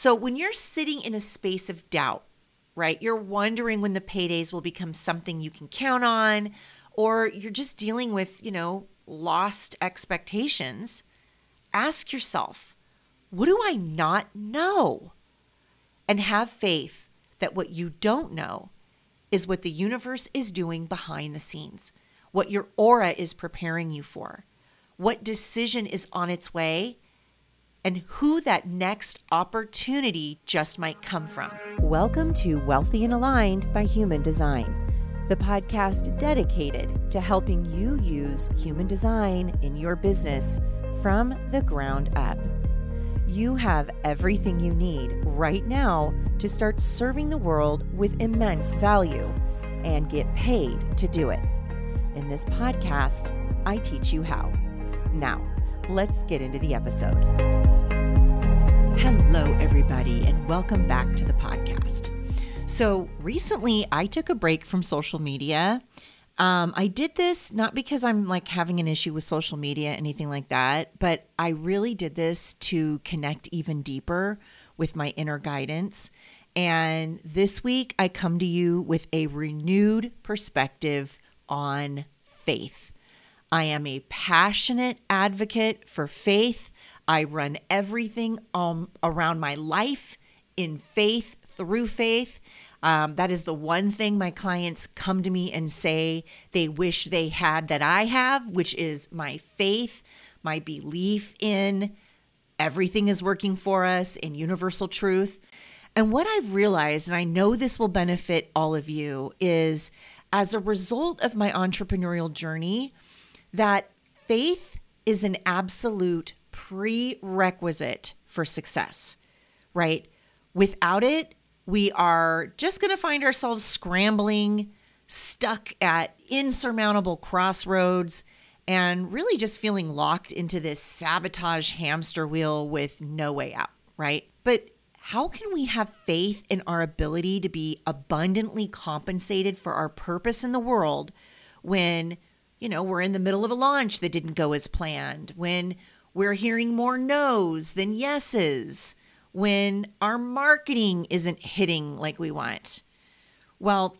So when you're sitting in a space of doubt, right, you're wondering when the paydays will become something you can count on, or you're just dealing with, you know, lost expectations, ask yourself, what do I not know? And have faith that what you don't know is what the universe is doing behind the scenes, what your aura is preparing you for, what decision is on its way, and who that next opportunity just might come from. Welcome to Wealthy and Aligned by Human Design, the podcast dedicated to helping you use human design in your business from the ground up. You have everything you need right now to start serving the world with immense value and get paid to do it. In this podcast, I teach you how. Now, let's get into the episode. Everybody, and welcome back to the podcast. So, recently I took a break from social media um, I did this not because I'm like having an issue with social media, anything like that, but I really did this to connect even deeper with my inner guidance. And this week, I come to you with a renewed perspective on faith. I am a passionate advocate for faith. I run everything um, around my life in faith, through faith. Um, that is the one thing my clients come to me and say they wish they had that I have, which is my faith, my belief in everything is working for us in universal truth. And what I've realized, and I know this will benefit all of you, is as a result of my entrepreneurial journey, that faith is an absolute prerequisite for success, right? Without it, we are just going to find ourselves scrambling, stuck at insurmountable crossroads, and really just feeling locked into this sabotage hamster wheel with no way out, right? But how can we have faith in our ability to be abundantly compensated for our purpose in the world when, you know, we're in the middle of a launch that didn't go as planned, when we're hearing more no's than yeses? when our marketing isn't hitting like we want? Well,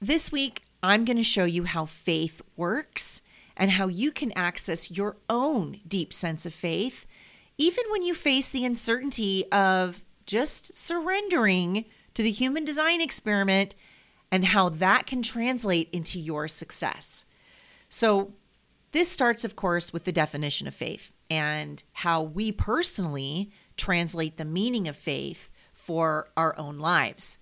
this week, I'm going to show you how faith works and how you can access your own deep sense of faith, even when you face the uncertainty of just surrendering to the human design experiment and how that can translate into your success. So, this starts, of course, with the definition of faith and how we personally translate the meaning of faith for our own lives.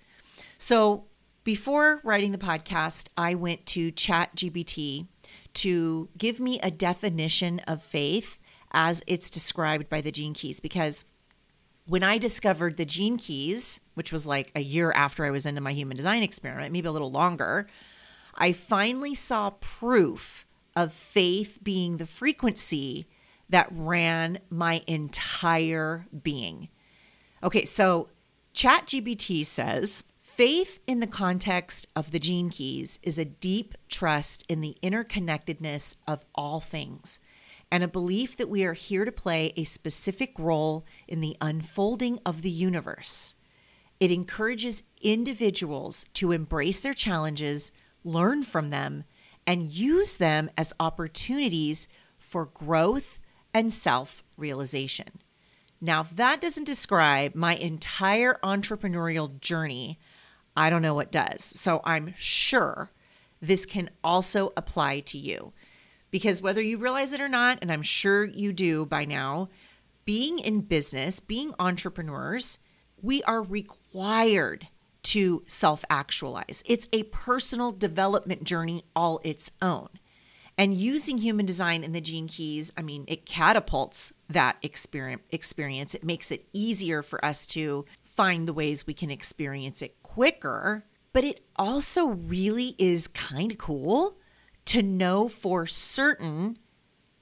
So, before writing the podcast, I went to ChatGPT to give me a definition of faith as it's described by the Gene Keys because when I discovered the Gene Keys, which was like a year after I was into my human design experiment, maybe a little longer, I finally saw proof of faith being the frequency that ran my entire being. Okay, so ChatGPT says faith in the context of the gene keys is a deep trust in the interconnectedness of all things and a belief that we are here to play a specific role in the unfolding of the universe. It encourages individuals to embrace their challenges, learn from them, and use them as opportunities for growth and self realization. Now, if that doesn't describe my entire entrepreneurial journey, I don't know what does. So I'm sure this can also apply to you. Because whether you realize it or not, and I'm sure you do by now, being in business, being entrepreneurs, we are required to self actualize. It's a personal development journey all its own. And using human design in the gene keys, I mean, it catapults that experience. It makes it easier for us to find the ways we can experience it quicker. But it also really is kind of cool to know for certain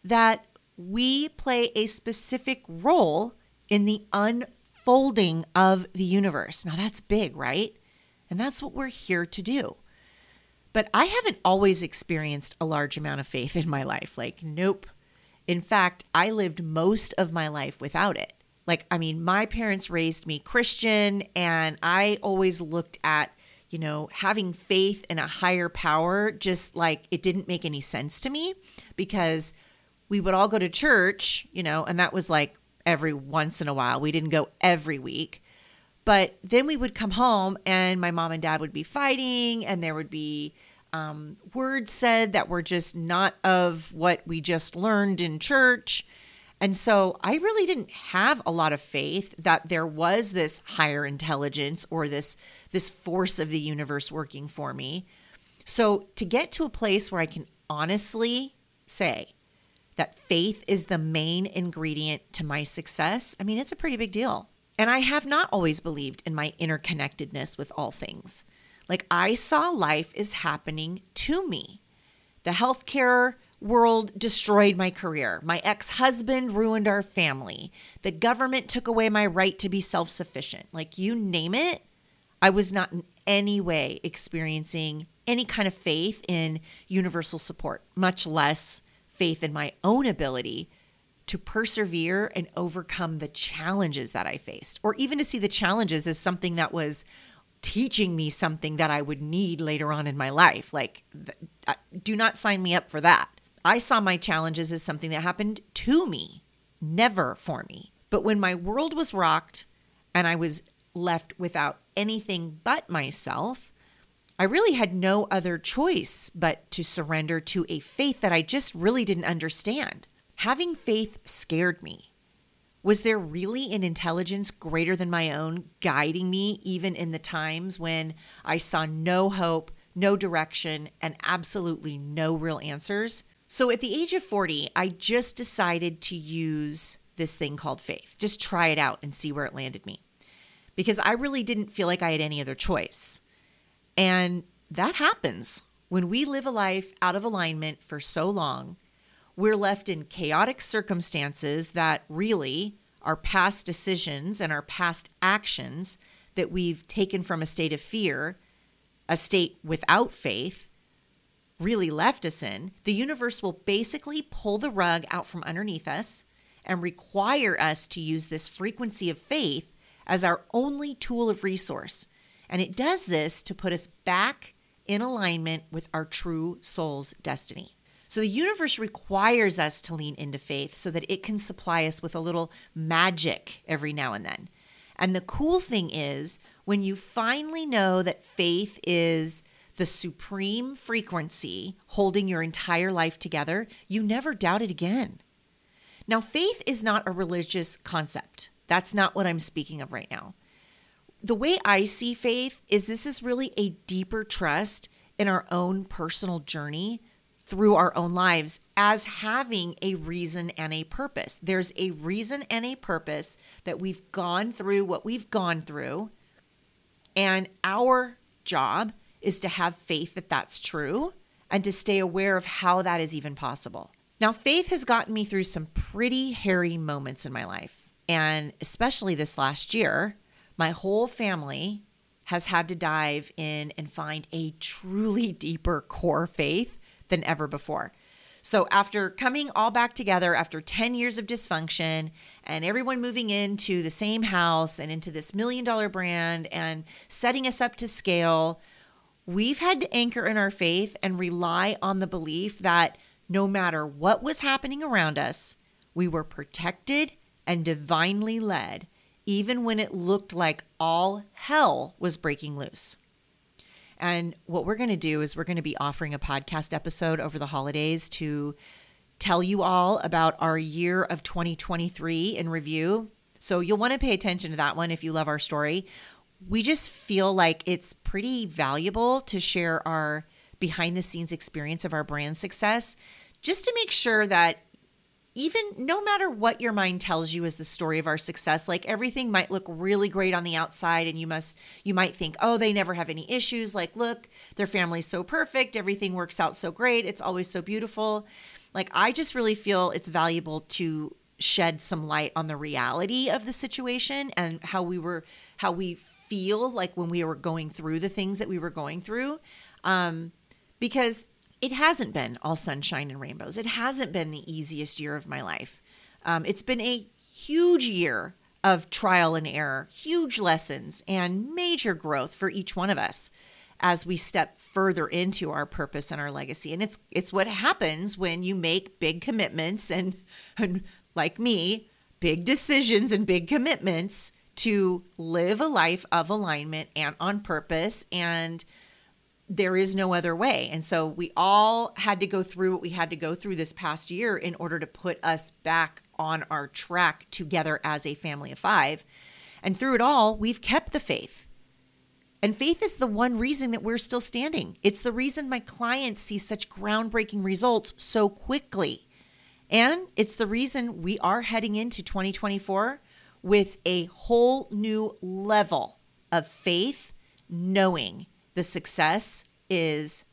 that we play a specific role in the unfolding of the universe. Now, that's big, right? And that's what we're here to do. But I haven't always experienced a large amount of faith in my life. Like, nope. In fact, I lived most of my life without it. Like, I mean, my parents raised me Christian, and I always looked at, you know, having faith in a higher power, just like it didn't make any sense to me because we would all go to church, you know, and that was like every once in a while. We didn't go every week. But then we would come home and my mom and dad would be fighting, and there would be um, words said that were just not of what we just learned in church. And so I really didn't have a lot of faith that there was this higher intelligence or this this force of the universe working for me. So to get to a place where I can honestly say that faith is the main ingredient to my success, I mean, it's a pretty big deal. And I have not always believed in my interconnectedness with all things. Like I saw life is happening to me. The healthcare world destroyed my career. My ex husband ruined our family. The government took away my right to be self sufficient. Like you name it, I was not in any way experiencing any kind of faith in universal support, much less faith in my own ability to persevere and overcome the challenges that I faced, or even to see the challenges as something that was teaching me something that I would need later on in my life. Like, th- uh, do not sign me up for that. I saw my challenges as something that happened to me, never for me. But when my world was rocked and I was left without anything but myself, I really had no other choice but to surrender to a faith that I just really didn't understand. Having faith scared me. Was there really an intelligence greater than my own guiding me, even in the times when I saw no hope, no direction, and absolutely no real answers? So at the age of 40, I just decided to use this thing called faith, just try it out and see where it landed me. Because I really didn't feel like I had any other choice. And that happens when we live a life out of alignment for so long we're left in chaotic circumstances that really our past decisions and our past actions that we've taken from a state of fear, a state without faith, really left us in, the universe will basically pull the rug out from underneath us and require us to use this frequency of faith as our only tool of resource. And it does this to put us back in alignment with our true soul's destiny. So the universe requires us to lean into faith so that it can supply us with a little magic every now and then. And the cool thing is, when you finally know that faith is the supreme frequency holding your entire life together, you never doubt it again. Now, faith is not a religious concept. That's not what I'm speaking of right now. The way I see faith is this is really a deeper trust in our own personal journey through our own lives as having a reason and a purpose. There's a reason and a purpose that we've gone through what we've gone through. And our job is to have faith that that's true and to stay aware of how that is even possible. Now, faith has gotten me through some pretty hairy moments in my life. And especially this last year, my whole family has had to dive in and find a truly deeper core faith than ever before. So, after coming all back together after 10 years of dysfunction and everyone moving into the same house and into this million dollar brand and setting us up to scale, we've had to anchor in our faith and rely on the belief that no matter what was happening around us, we were protected and divinely led, even when it looked like all hell was breaking loose. And what we're going to do is we're going to be offering a podcast episode over the holidays to tell you all about our year of 2023 in review. So you'll want to pay attention to that one if you love our story. We just feel like it's pretty valuable to share our behind the scenes experience of our brand success just to make sure that even no matter what your mind tells you is the story of our success like everything might look really great on the outside and you must you might think oh they never have any issues. Like look their family's so perfect everything works out so great it's always so beautiful. Like i just really feel it's valuable to shed some light on the reality of the situation and how we were how we feel like when we were going through the things that we were going through. Um because it hasn't been all sunshine and rainbows. It hasn't been the easiest year of my life. Um, it's been a huge year of trial and error, huge lessons, and major growth for each one of us as we step further into our purpose and our legacy. And it's it's what happens when you make big commitments and, and like me, big decisions and big commitments to live a life of alignment and on purpose and there is no other way. And so we all had to go through what we had to go through this past year in order to put us back on our track together as a family of 5. And through it all, we've kept the faith and faith is the one reason that we're still standing. It's the reason my clients see such groundbreaking results so quickly. And it's the reason we are heading into 2024 with a whole new level of faith, knowing the success is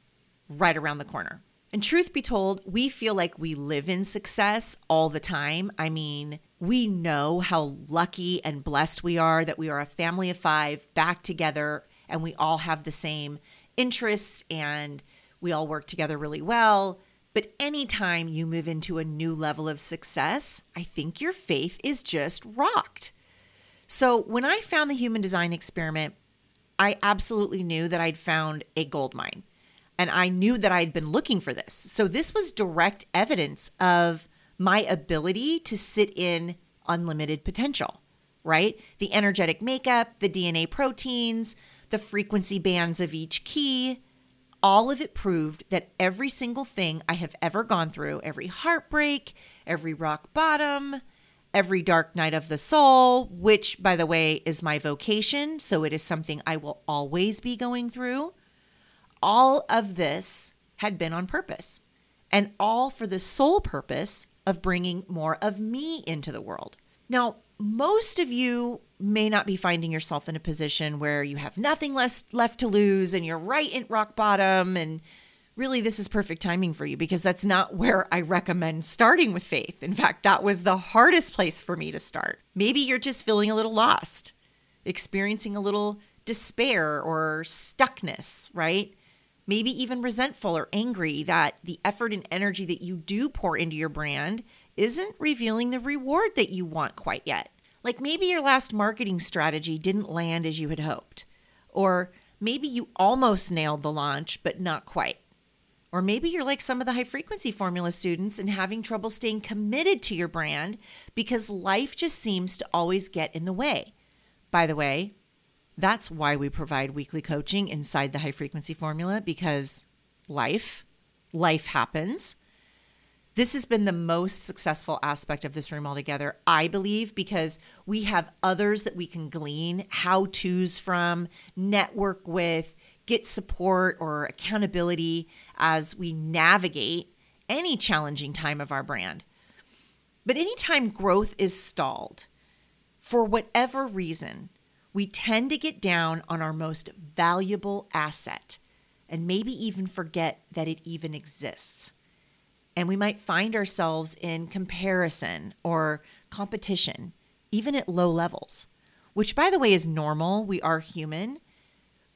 right around the corner. And truth be told, we feel like we live in success all the time. I mean, we know how lucky and blessed we are that we are a family of five back together and we all have the same interests and we all work together really well. But anytime you move into a new level of success, I think your faith is just rocked. So when I found the human design experiment, I absolutely knew that I'd found a gold mine. And I knew that I'd been looking for this. So this was direct evidence of my ability to sit in unlimited potential, right? The energetic makeup, the DNA proteins, the frequency bands of each key. All of it proved that every single thing I have ever gone through, every heartbreak, every rock bottom, every dark night of the soul, which, by the way, is my vocation. So it is something I will always be going through. All of this had been on purpose and all for the sole purpose of bringing more of me into the world. Now, most of you may not be finding yourself in a position where you have nothing less left to lose and you're right at rock bottom and really this is perfect timing for you because that's not where I recommend starting with faith. In fact, that was the hardest place for me to start. Maybe you're just feeling a little lost, experiencing a little despair or stuckness, right? Maybe even resentful or angry that the effort and energy that you do pour into your brand isn't revealing the reward that you want quite yet. Like maybe your last marketing strategy didn't land as you had hoped. Or maybe you almost nailed the launch, but not quite. Or maybe you're like some of the high frequency formula students and having trouble staying committed to your brand because life just seems to always get in the way. By the way, that's why we provide weekly coaching inside the high frequency formula because life, life happens. This has been the most successful aspect of this room altogether, I believe, because we have others that we can glean how to's from, network with, get support or accountability as we navigate any challenging time of our brand. But anytime growth is stalled, for whatever reason, we tend to get down on our most valuable asset and maybe even forget that it even exists. And we might find ourselves in comparison or competition, even at low levels, which, by the way, is normal. We are human.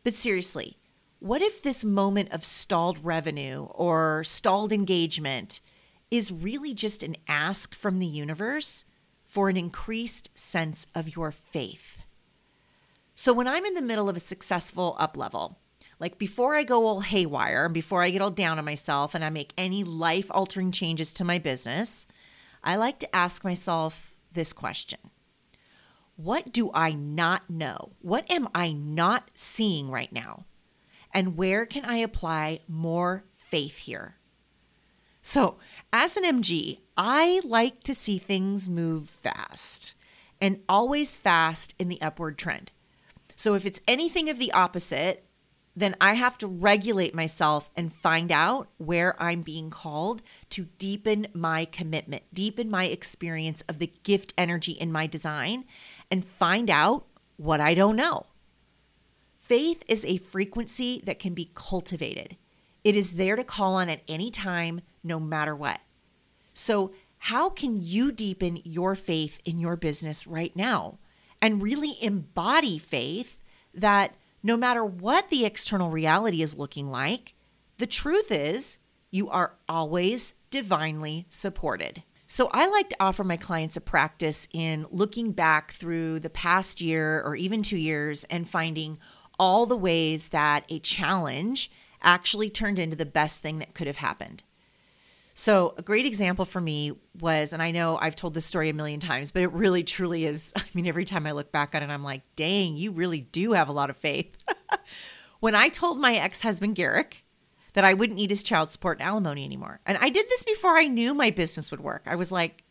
But seriously, what if this moment of stalled revenue or stalled engagement is really just an ask from the universe for an increased sense of your faith? So, when I'm in the middle of a successful up level, like before I go all haywire and before I get all down on myself and I make any life altering changes to my business, I like to ask myself this question What do I not know? What am I not seeing right now? And where can I apply more faith here? So, as an MG, I like to see things move fast and always fast in the upward trend. So, if it's anything of the opposite, then I have to regulate myself and find out where I'm being called to deepen my commitment, deepen my experience of the gift energy in my design, and find out what I don't know. Faith is a frequency that can be cultivated. It is there to call on at any time, no matter what. So, how can you deepen your faith in your business right now and really embody faith that? no matter what the external reality is looking like, the truth is you are always divinely supported. So I like to offer my clients a practice in looking back through the past year or even two years and finding all the ways that a challenge actually turned into the best thing that could have happened. So, a great example for me was, and I know I've told this story a million times, but it really truly is. I mean, every time I look back on it, I'm like, dang, you really do have a lot of faith. when I told my ex husband, Garrick, that I wouldn't need his child support and alimony anymore. And I did this before I knew my business would work. I was like,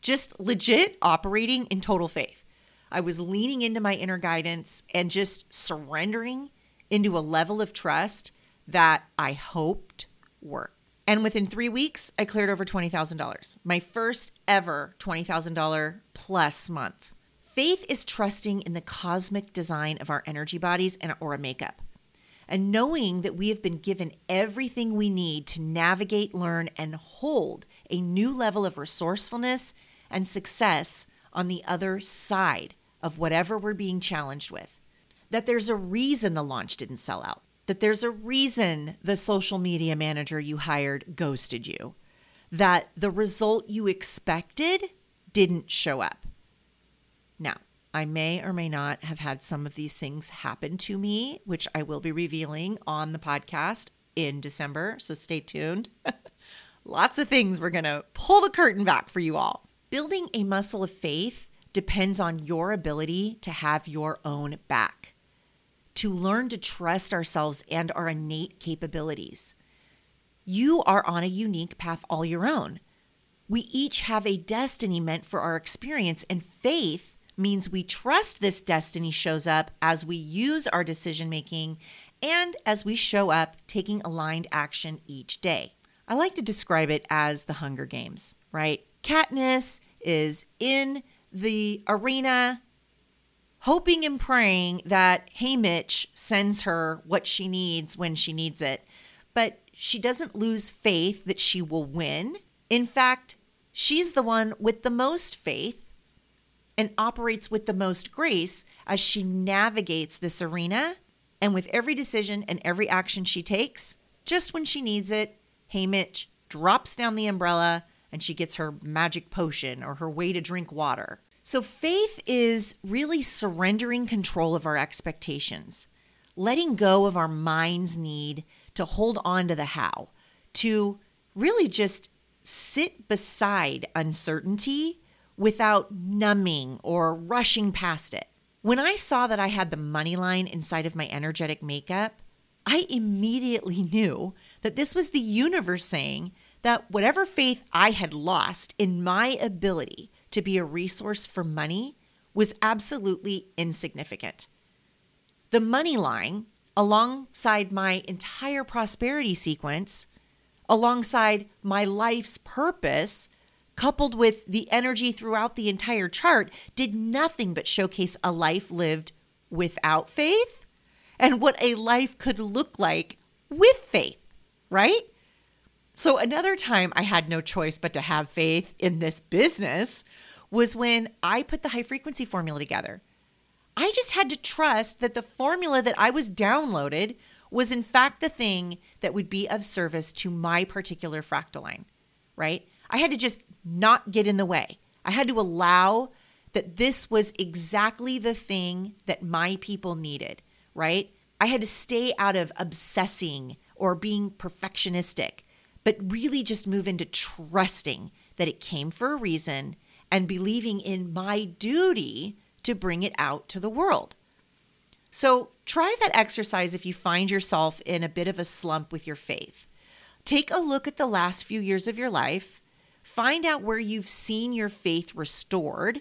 just legit operating in total faith. I was leaning into my inner guidance and just surrendering into a level of trust that I hoped worked. And within three weeks, I cleared over $20,000, my first ever $20,000 plus month. Faith is trusting in the cosmic design of our energy bodies and aura makeup, and knowing that we have been given everything we need to navigate, learn, and hold a new level of resourcefulness and success on the other side of whatever we're being challenged with. That there's a reason the launch didn't sell out that there's a reason the social media manager you hired ghosted you, that the result you expected didn't show up. I may or may not have had some of these things happen to me, which I will be revealing on the podcast in December. So stay tuned. Lots of things we're going to pull the curtain back for you all. Building a muscle of faith depends on your ability to have your own back to learn to trust ourselves and our innate capabilities. You are on a unique path all your own. We each have a destiny meant for our experience, and faith means we trust this destiny shows up as we use our decision making and as we show up taking aligned action each day. I like to describe it as the Hunger Games, right? Katniss is in the arena hoping and praying that Haymitch sends her what she needs when she needs it. But she doesn't lose faith that she will win. In fact, she's the one with the most faith and operates with the most grace as she navigates this arena. And with every decision and every action she takes, just when she needs it, Haymitch drops down the umbrella and she gets her magic potion or her way to drink water. So, faith is really surrendering control of our expectations, letting go of our mind's need to hold on to the how, to really just sit beside uncertainty without numbing or rushing past it. When I saw that I had the money line inside of my energetic makeup, I immediately knew that this was the universe saying that whatever faith I had lost in my ability to be a resource for money was absolutely insignificant. The money line, alongside my entire prosperity sequence, alongside my life's purpose, coupled with the energy throughout the entire chart, did nothing but showcase a life lived without faith and what a life could look like with faith, right? So, another time I had no choice but to have faith in this business was when I put the high frequency formula together. I just had to trust that the formula that I was downloaded was in fact the thing that would be of service to my particular fractal line, right? I had to just not get in the way. I had to allow that this was exactly the thing that my people needed, right? I had to stay out of obsessing or being perfectionistic, but really just move into trusting that it came for a reason and believing in my duty to bring it out to the world. So try that exercise if you find yourself in a bit of a slump with your faith. Take a look at the last few years of your life, find out where you've seen your faith restored,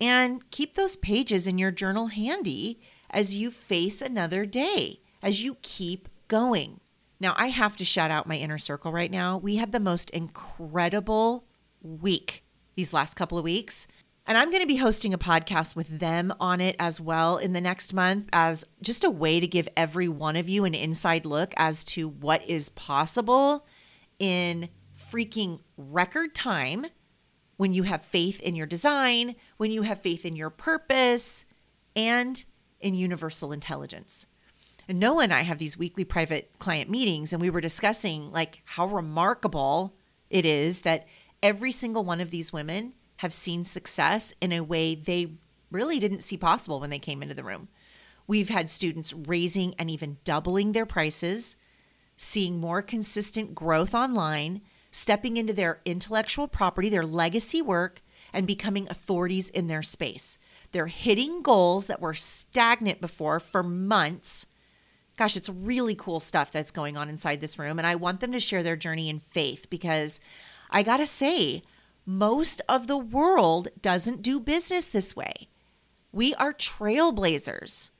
and keep those pages in your journal handy as you face another day, as you keep going. Now, I have to shout out my inner circle right now. We had the most incredible week these last couple of weeks. And I'm going to be hosting a podcast with them on it as well in the next month as just a way to give every one of you an inside look as to what is possible in freaking record time when you have faith in your design, when you have faith in your purpose, and in universal intelligence. And Noah and I have these weekly private client meetings, and we were discussing like how remarkable it is that every single one of these women have seen success in a way they really didn't see possible when they came into the room. We've had students raising and even doubling their prices, seeing more consistent growth online, stepping into their intellectual property, their legacy work, and becoming authorities in their space. They're hitting goals that were stagnant before for months. Gosh, it's really cool stuff that's going on inside this room. And I want them to share their journey in faith because I got to say, most of the world doesn't do business this way. We are trailblazers.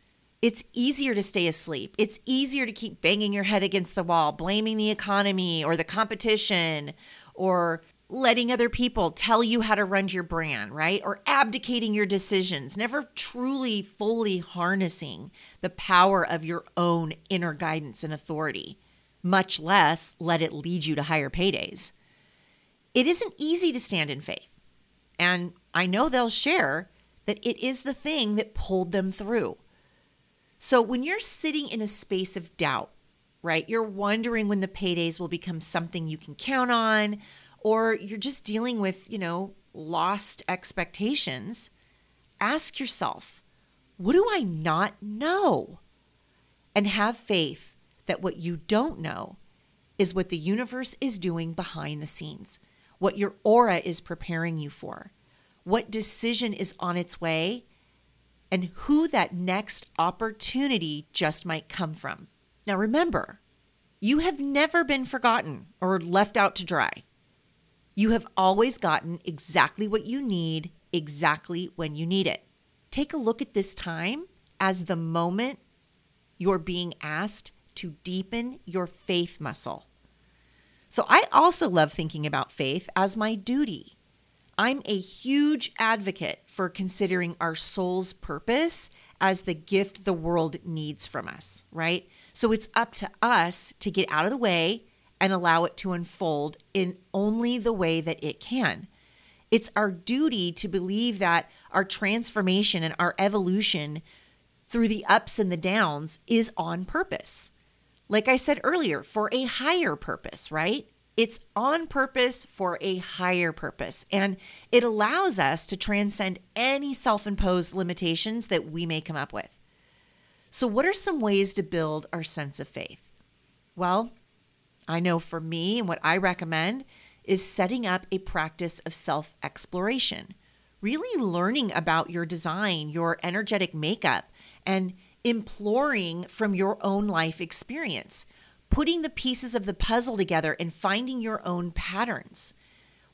It's easier to stay asleep. It's easier to keep banging your head against the wall, blaming the economy or the competition or letting other people tell you how to run your brand, right? Or abdicating your decisions, never truly fully harnessing the power of your own inner guidance and authority, much less let it lead you to higher paydays. It isn't easy to stand in faith. And I know they'll share that it is the thing that pulled them through. So when you're sitting in a space of doubt, right, you're wondering when the paydays will become something you can count on, or you're just dealing with, you know, lost expectations, ask yourself, what do I not know? And have faith that what you don't know is what the universe is doing behind the scenes, what your aura is preparing you for, what decision is on its way, and who that next opportunity just might come from. Now, remember, you have never been forgotten or left out to dry. You have always gotten exactly what you need, exactly when you need it. Take a look at this time as the moment you're being asked to deepen your faith muscle. So, I also love thinking about faith as my duty. I'm a huge advocate for considering our soul's purpose as the gift the world needs from us, right? So, it's up to us to get out of the way and allow it to unfold in only the way that it can. It's our duty to believe that our transformation and our evolution through the ups and the downs is on purpose. Like I said earlier, for a higher purpose, right? It's on purpose for a higher purpose. And it allows us to transcend any self imposed limitations that we may come up with. So, what are some ways to build our sense of faith? Well, I know for me, and what I recommend is setting up a practice of self exploration, really learning about your design, your energetic makeup, and imploring from your own life experience, putting the pieces of the puzzle together and finding your own patterns.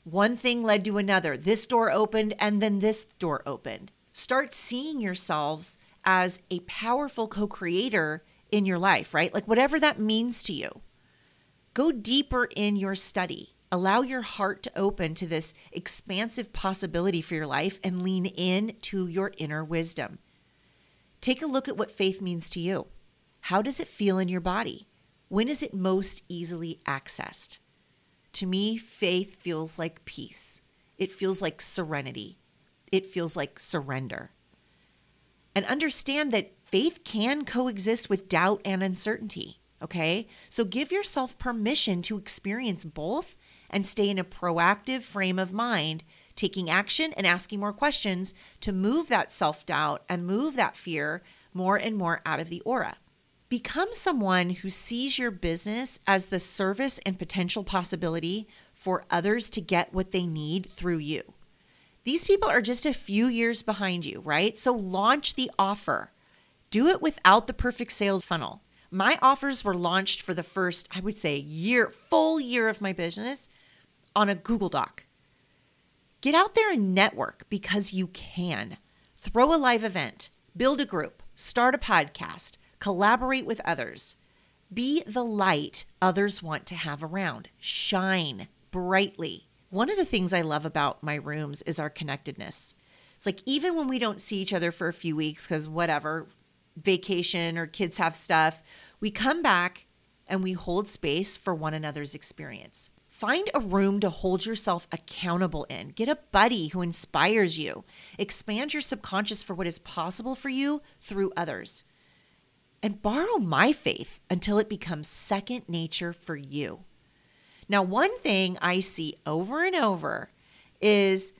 One thing led to another. This door opened, and then this door opened. Start seeing yourselves as a powerful co creator in your life, right? Like whatever that means to you. Go deeper in your study. Allow your heart to open to this expansive possibility for your life and lean in to your inner wisdom. Take a look at what faith means to you. How does it feel in your body? When is it most easily accessed? To me, faith feels like peace. It feels like serenity. It feels like surrender. And understand that faith can coexist with doubt and uncertainty. Okay. So give yourself permission to experience both and stay in a proactive frame of mind, taking action and asking more questions to move that self doubt and move that fear more and more out of the aura. Become someone who sees your business as the service and potential possibility for others to get what they need through you. These people are just a few years behind you, right? So launch the offer. Do it without the perfect sales funnel. My offers were launched for the first, I would say, year, full year of my business on a Google Doc. Get out there and network because you can. Throw a live event, build a group, start a podcast, collaborate with others. Be the light others want to have around. Shine brightly. One of the things I love about my rooms is our connectedness. It's like even when we don't see each other for a few weeks, because whatever, vacation or kids have stuff, we come back and we hold space for one another's experience. Find a room to hold yourself accountable in. Get a buddy who inspires you. Expand your subconscious for what is possible for you through others. And borrow my faith until it becomes second nature for you. Now, one thing I see over and over is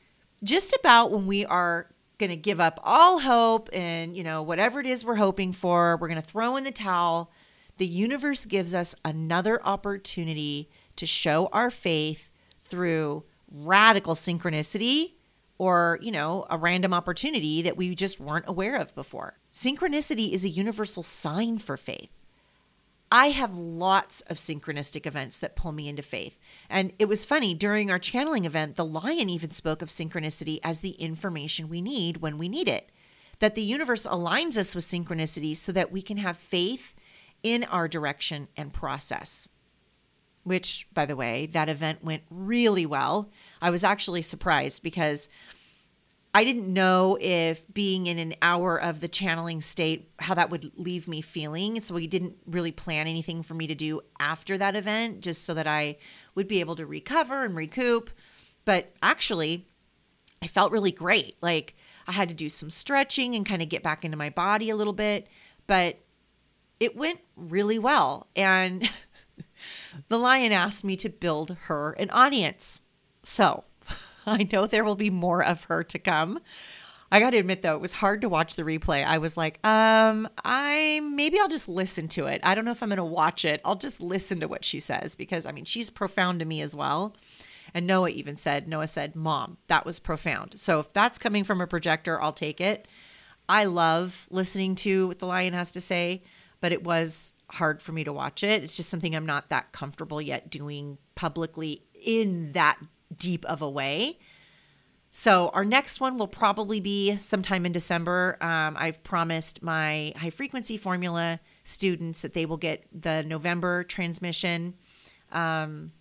just about when we are going to give up all hope and, you know, whatever it is we're hoping for, we're going to throw in the towel. The universe gives us another opportunity to show our faith through radical synchronicity or, you know, a random opportunity that we just weren't aware of before. Synchronicity is a universal sign for faith. I have lots of synchronistic events that pull me into faith. And it was funny during our channeling event, the lion even spoke of synchronicity as the information we need when we need it. That the universe aligns us with synchronicity so that we can have faith in our direction and process. Which, by the way, that event went really well. I was actually surprised because I didn't know if being in an hour of the channeling state, how that would leave me feeling. So we didn't really plan anything for me to do after that event, just so that I would be able to recover and recoup. But actually, I felt really great. Like I had to do some stretching and kind of get back into my body a little bit, but it went really well. And the lion asked me to build her an audience. So I know there will be more of her to come. I got to admit though, it was hard to watch the replay. I was like, um, I maybe I'll just listen to it. I don't know if I'm going to watch it. I'll just listen to what she says because I mean, she's profound to me as well. And Noah even said, Noah said, "Mom, that was profound." So if that's coming from a projector, I'll take it. I love listening to what the lion has to say, but it was hard for me to watch it. It's just something I'm not that comfortable yet doing publicly in that deep of a way. So, our next one will probably be sometime in December. Um, I've promised my high frequency formula students that they will get the November transmission. Um,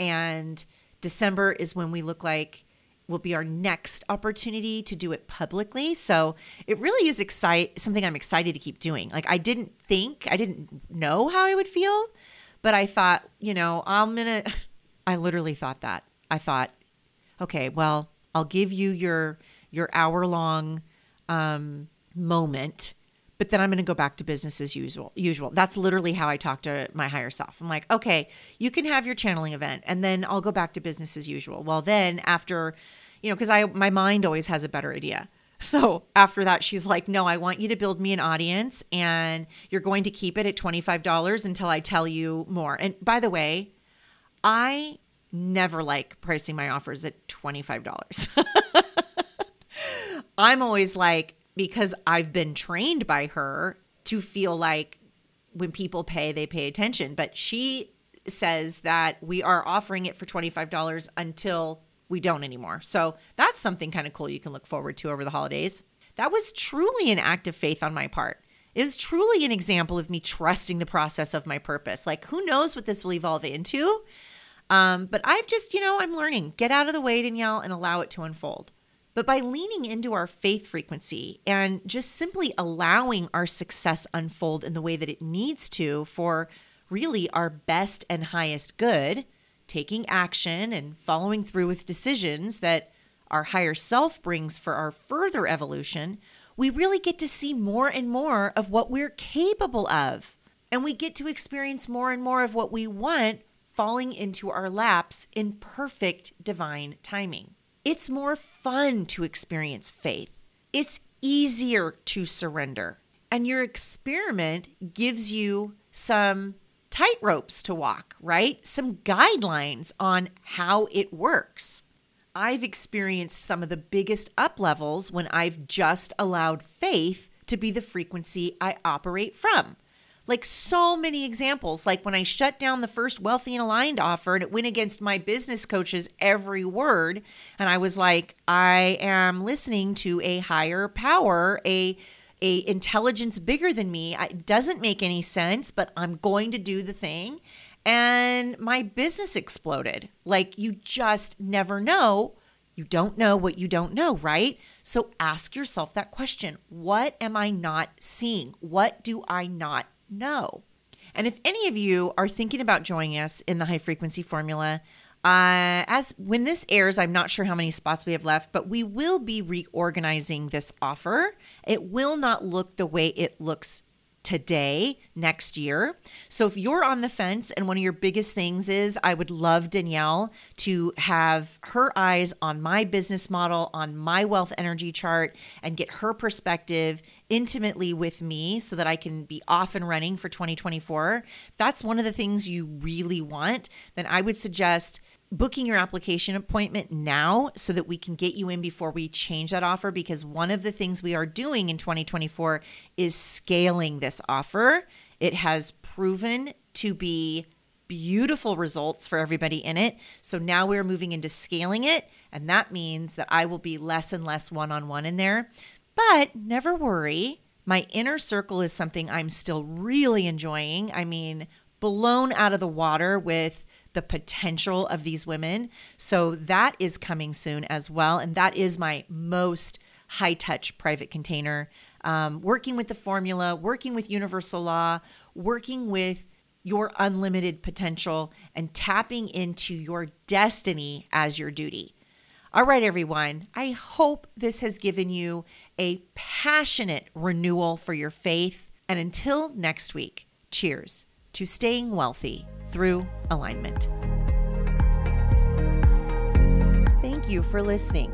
and December is when we look like will be our next opportunity to do it publicly. So it really is excite something I'm excited to keep doing. Like I didn't think, I didn't know how I would feel, but I thought, you know, I'm gonna I literally thought that. I thought, okay, well, I'll give you your your hour long um, moment, but then I'm going to go back to business as usual. Usual. That's literally how I talk to my higher self. I'm like, okay, you can have your channeling event, and then I'll go back to business as usual. Well, then after, you know, because I my mind always has a better idea. So after that, she's like, No, I want you to build me an audience and you're going to keep it at $25 until I tell you more. And by the way, I never like pricing my offers at $25. I'm always like, because I've been trained by her to feel like when people pay, they pay attention. But she says that we are offering it for $25 until we don't anymore. So that's something kind of cool you can look forward to over the holidays. That was truly an act of faith on my part. It was truly an example of me trusting the process of my purpose. Like, who knows what this will evolve into? Um, but I've just, you know, I'm learning. Get out of the way, Danielle, and allow it to unfold. But by leaning into our faith frequency and just simply allowing our success unfold in the way that it needs to for really our best and highest good, taking action and following through with decisions that our higher self brings for our further evolution, we really get to see more and more of what we're capable of. And we get to experience more and more of what we want falling into our laps in perfect divine timing. It's more fun to experience faith. It's easier to surrender. And your experiment gives you some tightropes to walk, right? Some guidelines on how it works. I've experienced some of the biggest up levels when I've just allowed faith to be the frequency I operate from. Like so many examples. Like when I shut down the first Wealthy and Aligned offer and it went against my business coach's every word. And I was like, I am listening to a higher power, a a intelligence bigger than me. It doesn't make any sense, but I'm going to do the thing. And my business exploded. Like you just never know. You don't know what you don't know, right? So ask yourself that question What am I not seeing? What do I not no. And if any of you are thinking about joining us in the high frequency formula, uh, as when this airs, I'm not sure how many spots we have left, but we will be reorganizing this offer. It will not look the way it looks today, next year. So if you're on the fence and one of your biggest things is, I would love Danielle to have her eyes on my business model, on my wealth energy chart, and get her perspective intimately with me so that I can be off and running for 2024. If that's one of the things you really want, then I would suggest booking your application appointment now so that we can get you in before we change that offer because one of the things we are doing in 2024 is scaling this offer. It has proven to be beautiful results for everybody in it. So now we're moving into scaling it, and that means that I will be less and less one on one in there. But never worry, my inner circle is something I'm still really enjoying. I mean, blown out of the water with the potential of these women. So that is coming soon as well. And that is my most high touch private container. Um, working with the formula, working with universal law, working with your unlimited potential, and tapping into your destiny as your duty. All right, everyone. I hope this has given you a passionate renewal for your faith. And until next week, cheers to staying wealthy through alignment. Thank you for listening.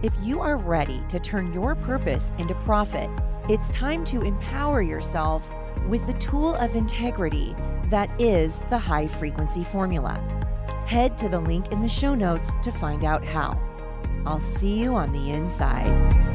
If you are ready to turn your purpose into profit, it's time to empower yourself with the tool of integrity that is the high frequency formula. Head to the link in the show notes to find out how. I'll see you on the inside.